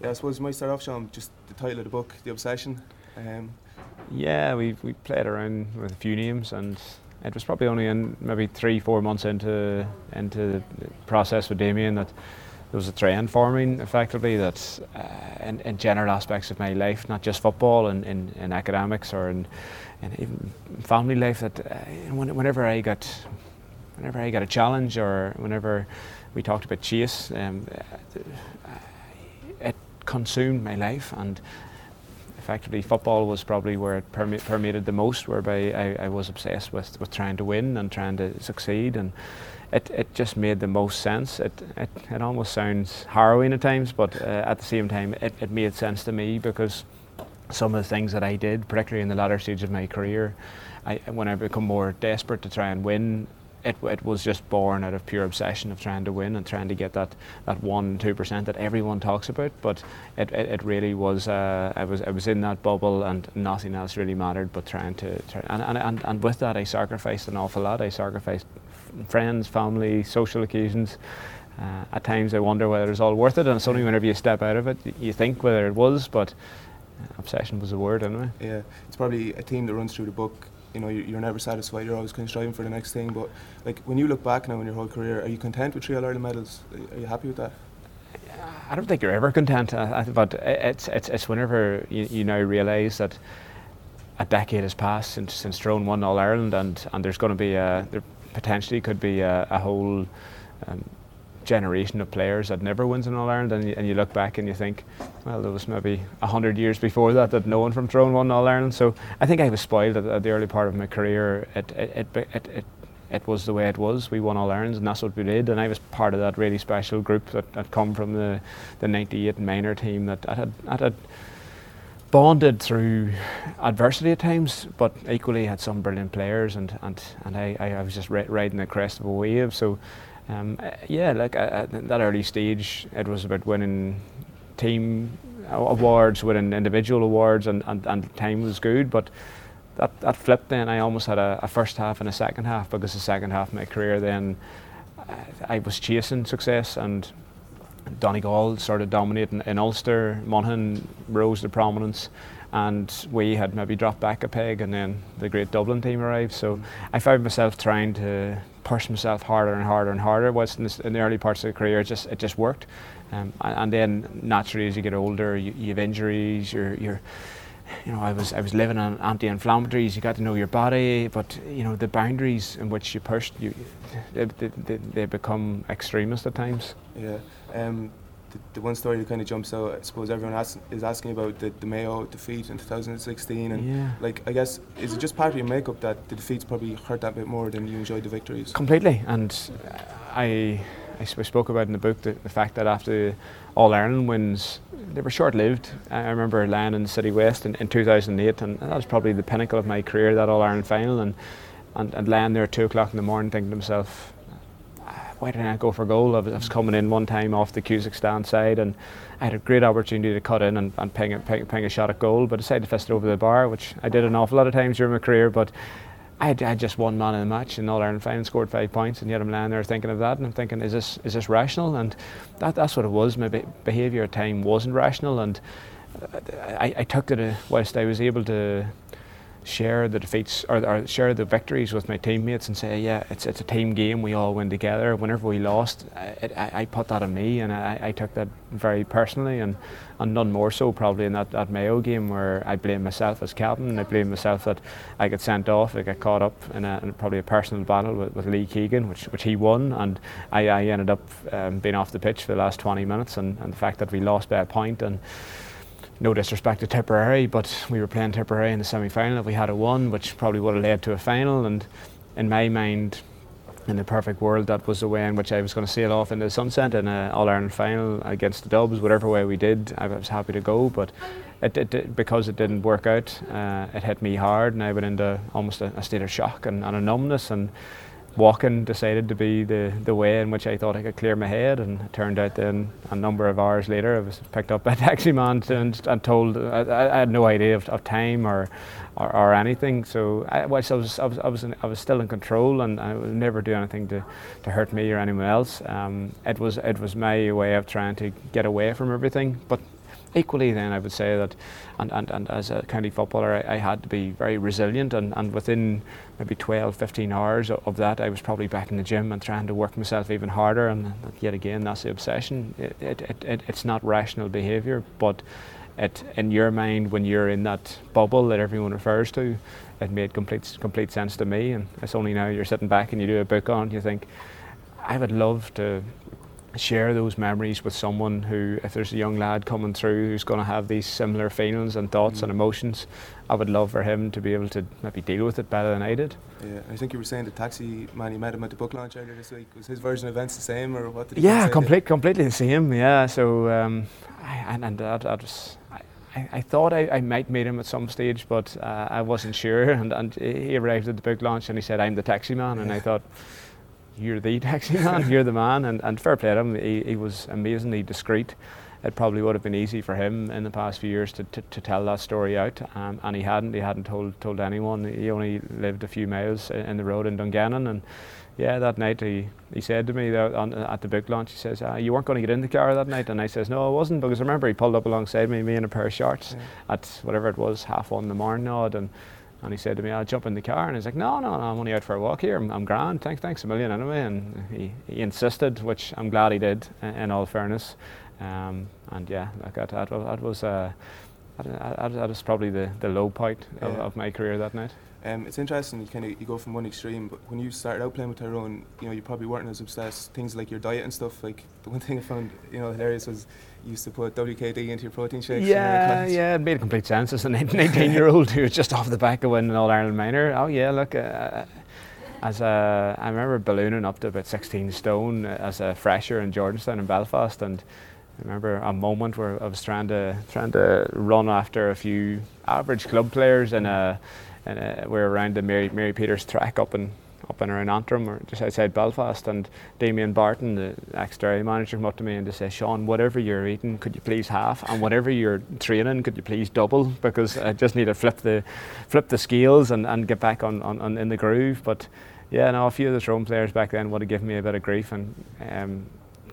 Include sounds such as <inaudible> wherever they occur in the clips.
Yeah, I suppose you might start off, Sean, just the title of the book, The Obsession. Um, yeah, we we played around with a few names, and it was probably only in maybe three, four months into into the process with Damien that there was a trend forming effectively that uh, in, in, general aspects of my life, not just football and in, in, academics or in, in, even family life, that uh, whenever I got whenever I got a challenge or whenever we talked about chase, um, uh, it consumed my life and effectively football was probably where it permeated the most, whereby I, I was obsessed with, with trying to win and trying to succeed and it, it just made the most sense. It, it, it almost sounds harrowing at times, but uh, at the same time, it, it made sense to me because some of the things that I did, particularly in the latter stage of my career, I, when I become more desperate to try and win, it, it was just born out of pure obsession of trying to win and trying to get that, that one two percent that everyone talks about. But it, it, it really was uh, I was I was in that bubble and nothing else really mattered but trying to try and, and, and, and with that I sacrificed an awful lot. I sacrificed friends, family, social occasions. Uh, at times I wonder whether it's all worth it, and it's only whenever you step out of it you think whether it was. But uh, obsession was the word anyway. Yeah, it's probably a theme that runs through the book. You know, you're never satisfied. You're always kind of striving for the next thing. But like when you look back now in your whole career, are you content with three All Ireland medals? Are you happy with that? I don't think you're ever content, uh, but it's it's it's whenever you, you now realise that a decade has passed since since Tyrone won All Ireland, and and there's going to be a there potentially could be a, a whole um, generation of players that never wins in All Ireland, and you, and you look back and you think, well, there was maybe hundred years before that that no one from Tyrone won All Ireland. So I think I was spoiled at, at the early part of my career. It it, it, it, it it was the way it was. We won all Irelands, and that's what we did. And I was part of that really special group that had come from the the '98 minor team that, that had that had bonded through adversity at times, but equally had some brilliant players, and and and I, I was just riding the crest of a wave. So, um, uh, yeah, like uh, at that early stage, it was about winning team awards, winning individual awards, and, and, and time was good, but. That, that flipped then I almost had a, a first half and a second half because the second half of my career then uh, I was chasing success and Donegal started dominating in Ulster, Monaghan rose to prominence, and we had maybe dropped back a peg, and then the great Dublin team arrived. So. I found myself trying to push myself harder and harder and harder. Whilst in, in the early parts of the career, it just it just worked, um, and, and, then naturally as you get older, you, you have injuries, you're you're you know, I was I was living on anti-inflammatories. You got to know your body, but you know the boundaries in which you push, you they, they, they become extremist at times. Yeah. Um, the, the, one story that kind of jumps out, I suppose everyone is asking about the, the Mayo defeat in 2016, and yeah. like I guess is it just part of your makeup that the defeats probably hurt that bit more than you enjoyed the victories? Completely, and I I spoke about in the book the, the fact that after All Ireland wins, they were short lived. I remember lying in City West in, in 2008, and that was probably the pinnacle of my career, that All Ireland final, and, and, and there at 2 o'clock in the morning thinking to myself, why didn't I go for goal? I was, I was, coming in one time off the Cusack stand side and I had a great opportunity to cut in and, and ping, a, ping, ping a shot at goal, but I decided to fist it over the bar, which I did an awful lot of times during my career. But I had, I had just one man in the match in All Ireland final, scored five points, and yet I'm lying there thinking of that, and I'm thinking, is this is this rational? And that, that's what it was. My be- behaviour at time wasn't rational, and I, I took it uh, whilst I was able to share the defeats or, or, share the victories with my teammates and say, yeah, it's it's a team game. We all win together. Whenever we lost, I, I, I put that on me, and I, I, took that very personally, and, and none more so probably in that, that Mayo game where I blame myself as captain. I blame myself that I got sent off. I got caught up in, a, in probably a personal battle with, with, Lee Keegan, which which he won, and I, I ended up um, being off the pitch for the last 20 minutes, and, and the fact that we lost by a point and no disrespect to Tipperary, but we were playing Tipperary in the semi final. If we had a won, which probably would have led to a final, and in my mind, in the perfect world, that was the way in which I was going to sail off into the sunset in an All Ireland final against the Dubs. Whatever way we did, I was happy to go. But it, it, because it didn't work out, uh, it hit me hard, and I went into almost a, a state of shock and, and a numbness. And walking decided to be the, the way in which I thought I could clear my head and it turned out then a number of hours later I was picked up by <laughs> a taxi man and, and told I, I, had no idea of, of time or, or, or anything. So I, whilst I was, I was, I was, in, I was still in control and I would never do anything to, to hurt me or anyone else. Um, it was it was my way of trying to get away from everything but equally, then I would say that, and, and, and as a county footballer, I, I had to be very resilient, and, and within maybe 12, 15 hours of that, I was probably back in the gym and trying to work myself even harder. And yet again, that's the obsession. It, it, it, it's not rational behaviour, but it, in your mind, when you're in that bubble that everyone refers to, it made complete complete sense to me. And it's only now you're sitting back and you do a book on, you think, I would love to share those memories with someone who, if there's a young lad coming through who's going to have these similar feelings and thoughts mm. and emotions, I would love for him to be able to maybe deal with it better than I did. Yeah, I think you were saying the taxi man you met him at the book launch earlier this week. Was his version of events the same, or what? Did yeah, complete, completely the same. Yeah, so um, I, and, and that, that was. I, I thought I, I might meet him at some stage, but uh, I wasn't sure. <laughs> And, and he arrived at the book launch and he said, I'm the taxi man. And I thought, you're the <laughs> taxi man, you're the man. And, and fair play to him, he, he was amazingly discreet. It probably would have been easy for him in the past few years to, to, to tell that story out, um, and he hadn't. He hadn't told told anyone. He only lived a few miles in the road in Dungannon, and yeah, that night he, he said to me on, at the book launch, he says, ah, "You weren't going to get in the car that night," and I says, "No, I wasn't," because I remember he pulled up alongside me, me in a pair of shorts, yeah. at whatever it was, half one in the morning, odd, and and he said to me, I'll jump in the car. And he's like, no, no, no, I'm only out for a walk here. I'm, I'm grand. Thanks, thanks a million anyway. And he, he insisted, which I'm glad he did, in all fairness. Um, and yeah, like that, that, that was uh, that, that was probably the, the low point yeah. of, of my career that night. Um, it's interesting. You kind of you go from one extreme, but when you started out playing with Tyrone, you know you probably weren't as obsessed. Things like your diet and stuff. Like the one thing I found you know hilarious was you used to put WKD into your protein shakes. Yeah, yeah, it made complete sense as a 19 year old who was just off the back of winning All Ireland minor. Oh yeah, look. Uh, as a, I remember ballooning up to about 16 stone as a fresher in Jordanstown in Belfast, and I remember a moment where I was trying to trying to run after a few average club players and uh, we're around the Mary, Mary Peters track up in up in around Antrim or just outside Belfast and Damian Barton, the ex-Derry manager, came up to me and just said, Sean, whatever you're eating, could you please half? And whatever you're training, could you please double? Because I just need to flip the flip the scales and, and get back on, on, on in the groove. But yeah, no, a few of the Tyrone players back then would have given me a bit of grief and um,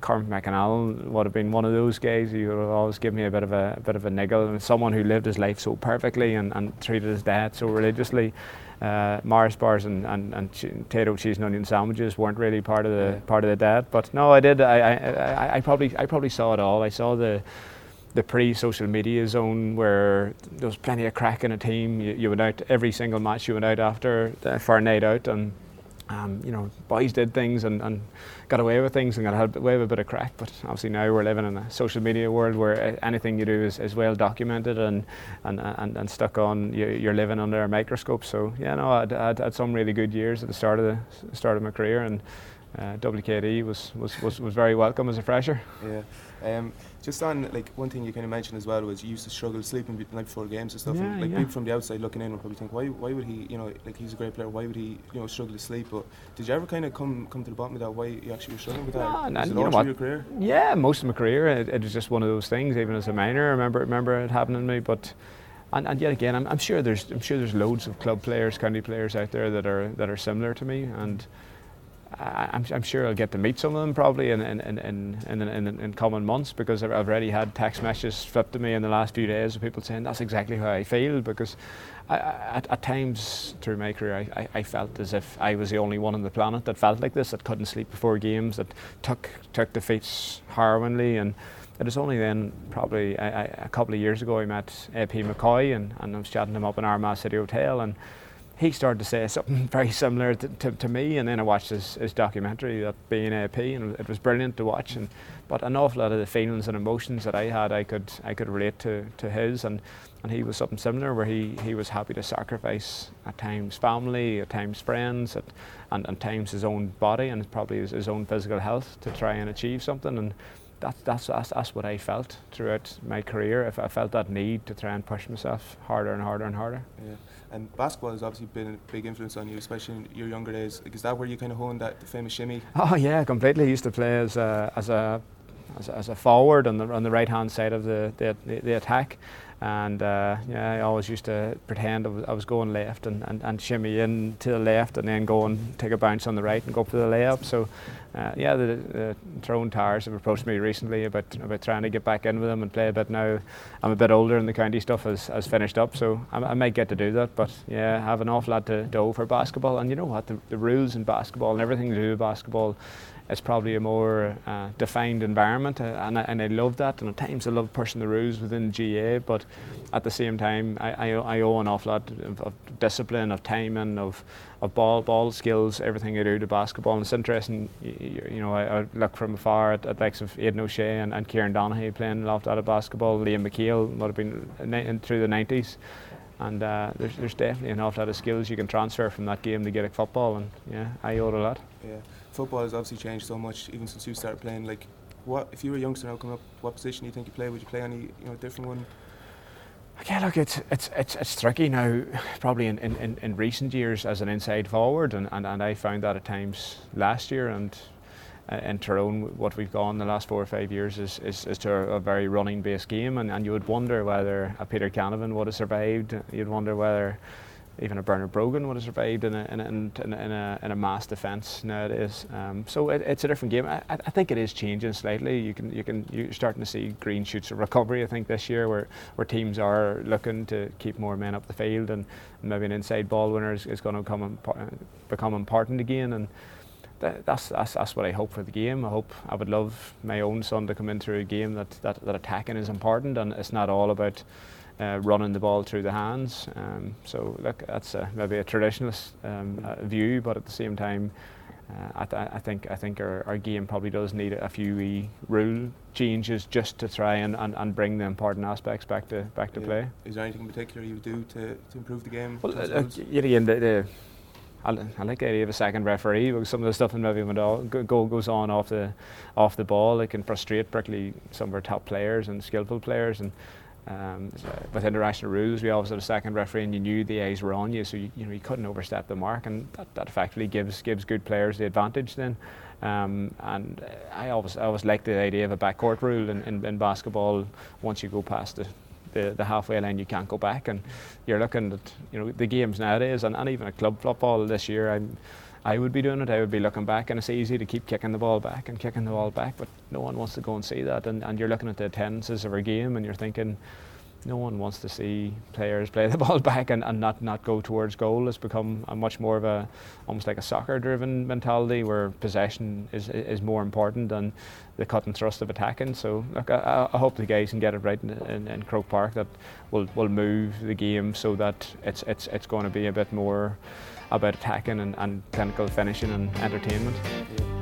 Cormac McAnallen would have been one of those guys who would always give me a bit of a, a bit of a niggle and someone who lived his life so perfectly and, and treated his dad so religiously. Uh, Mars bars and, and, and potato cheese and onion sandwiches weren't really part of the yeah. part of the dad. But no, I did. I, I, I probably I probably saw it all. I saw the the pre-social media zone where there was plenty of crack in a team. You, you went out every single match. You went out after uh, for a night out and um, you know, boys did things and, and, got away with things and got away with a bit of crack. But obviously now we're living in a social media world where anything you do is, is well documented and, and, and, and stuck on. You, are living under a microscope. So yeah, no, I'd, I'd had some really good years at the start of the start of my career, and uh, WKD was, was, was, was very welcome as a fresher. Yeah. Um, just on like one thing you kind of mentioned as well was you used to struggle sleeping the night before games and stuff. Yeah, and, like yeah. people from the outside looking in would probably think, why why would he you know like he's a great player, why would he you know struggle to sleep? But did you ever kind of come come to the bottom of that? Why you actually were struggling with that? No, no, you know what? Your career? Yeah, most of my career it, it was just one of those things. Even as a minor, I remember remember it happening to me, but. And, and yet again, I'm, I'm sure there's I'm sure there's loads of club players, county players out there that are that are similar to me, and I'm, I'm, sure I'll get to meet some of them probably in, in, in, in, in, in coming months because I've already had text messages flipped to me in the last few days of people saying that's exactly how I feel because I, at, at, times through my career I, I, felt as if I was the only one on the planet that felt like this, that couldn't sleep before games, that took, took defeats harrowingly. And it was only then, probably a couple of years ago, I met AP McCoy and, and I was chatting him up in Armagh City Hotel. And he started to say something <laughs> very similar to, to, to, me, and then I watched his, his documentary, that being AP, and it was brilliant to watch. And but an awful lot of the feelings and emotions that I had, I could I could relate to, to his, and, and he was something similar, where he, he was happy to sacrifice at times family, at times friends, at, and at times his own body, and probably his, his own physical health to try and achieve something. And that, that's, that's, that's what I felt throughout my career. If I felt that need to try and push myself harder and harder and harder. Yeah. And basketball has obviously been a big influence on you, especially in your younger days. Is that where you kind of honed that the famous shimmy? Oh yeah, completely. I used to play as a, as a as a, as a forward on the on the right hand side of the, the, the attack, and uh, yeah, I always used to pretend I was, going left and, and, and, shimmy in to the left and then go and take a bounce on the right and go for the layup. So uh, yeah, the, the Towers have approached me recently about about trying to get back in with them and play a bit now. I'm a bit older and the county stuff has, has finished up, so I, I might get to do that. But yeah, I have an awful lot to do for basketball, and you know what, the, the rules in basketball and everything to do with basketball it's probably a more uh, defined environment, uh, and, I, and I love that. And at times I love pushing the rules within GA, but at the same time, I, I, I owe an awful lot of, of, discipline, of timing, of, of ball ball skills, everything I do to basketball. And it's interesting, you, you know, I, I, look from afar at, at likes of Aidan O'Shea and, and Kieran Donaghy playing a lot of basketball. Liam McHale would have been in, through the 90s and uh, there's, there's definitely an awful lot of skills you can transfer from that game to Gaelic football, and yeah, I owe it a lot. Yeah, football has obviously changed so much even since you started playing. Like, what if you were a youngster now coming up? What position do you think you play? Would you play any you know different one? Yeah, look, it's it's it's, it's tricky now. Probably in, in, in recent years as an inside forward, and, and, and I found that at times last year and in Tyrone, what we've gone the last four or five years is, is, is to a, very running based game, and, and you would wonder whether a Peter Canavan would have survived. You'd wonder whether even a Bernard Brogan would have survived in a, in a, in a, in a mass defence nowadays. Um, so it, it's a different game. I, I, think it is changing slightly. You can you can you're starting to see green shoots of recovery. I think this year where, where teams are looking to keep more men up the field and maybe an inside ball winner is, is going to come become important again and that's, that's that's what I hope for the game. I hope I would love my own son to come into a game that, that, that attacking is important and it's not all about uh, running the ball through the hands. Um, so look, that's a, maybe a traditionalist um, uh, view, but at the same time, uh, I, th- I, think I think our, our, game probably does need a few rule changes just to try and, and, and bring the important aspects back to back to yeah. play. Is there anything in particular you do to, to improve the game? Well, uh, yet again, the, the I, like the idea of a second referee because some of the stuff in maybe when the goal goes on off the off the ball, it can frustrate particularly some of our top players and skillful players. And um, with international rules, we always had a second referee, and you knew the eyes were on you, so you, you know you couldn't overstep the mark, and that, that effectively gives gives good players the advantage then. Um, and I always I always liked the idea of a backcourt rule in, in, in basketball. Once you go past the the, the halfway line, you can't go back. And you're looking at you know the games nowadays, and, and even a club football this year. I'm, I would be doing it. I would be looking back, and it's easy to keep kicking the ball back and kicking the ball back, but no one wants to go and see that. And, and you're looking at the attendances of a game, and you're thinking, no one wants to see players play <laughs> the ball back and, and not, not go towards goal. It's become a much more of a almost like a soccer driven mentality where possession is is more important than the cut and thrust of attacking. So look, I, I hope the guys can get it right in, in, in Croke Park that will will move the game so that it's it's it's going to be a bit more about attacking and, and clinical finishing and entertainment. Yeah.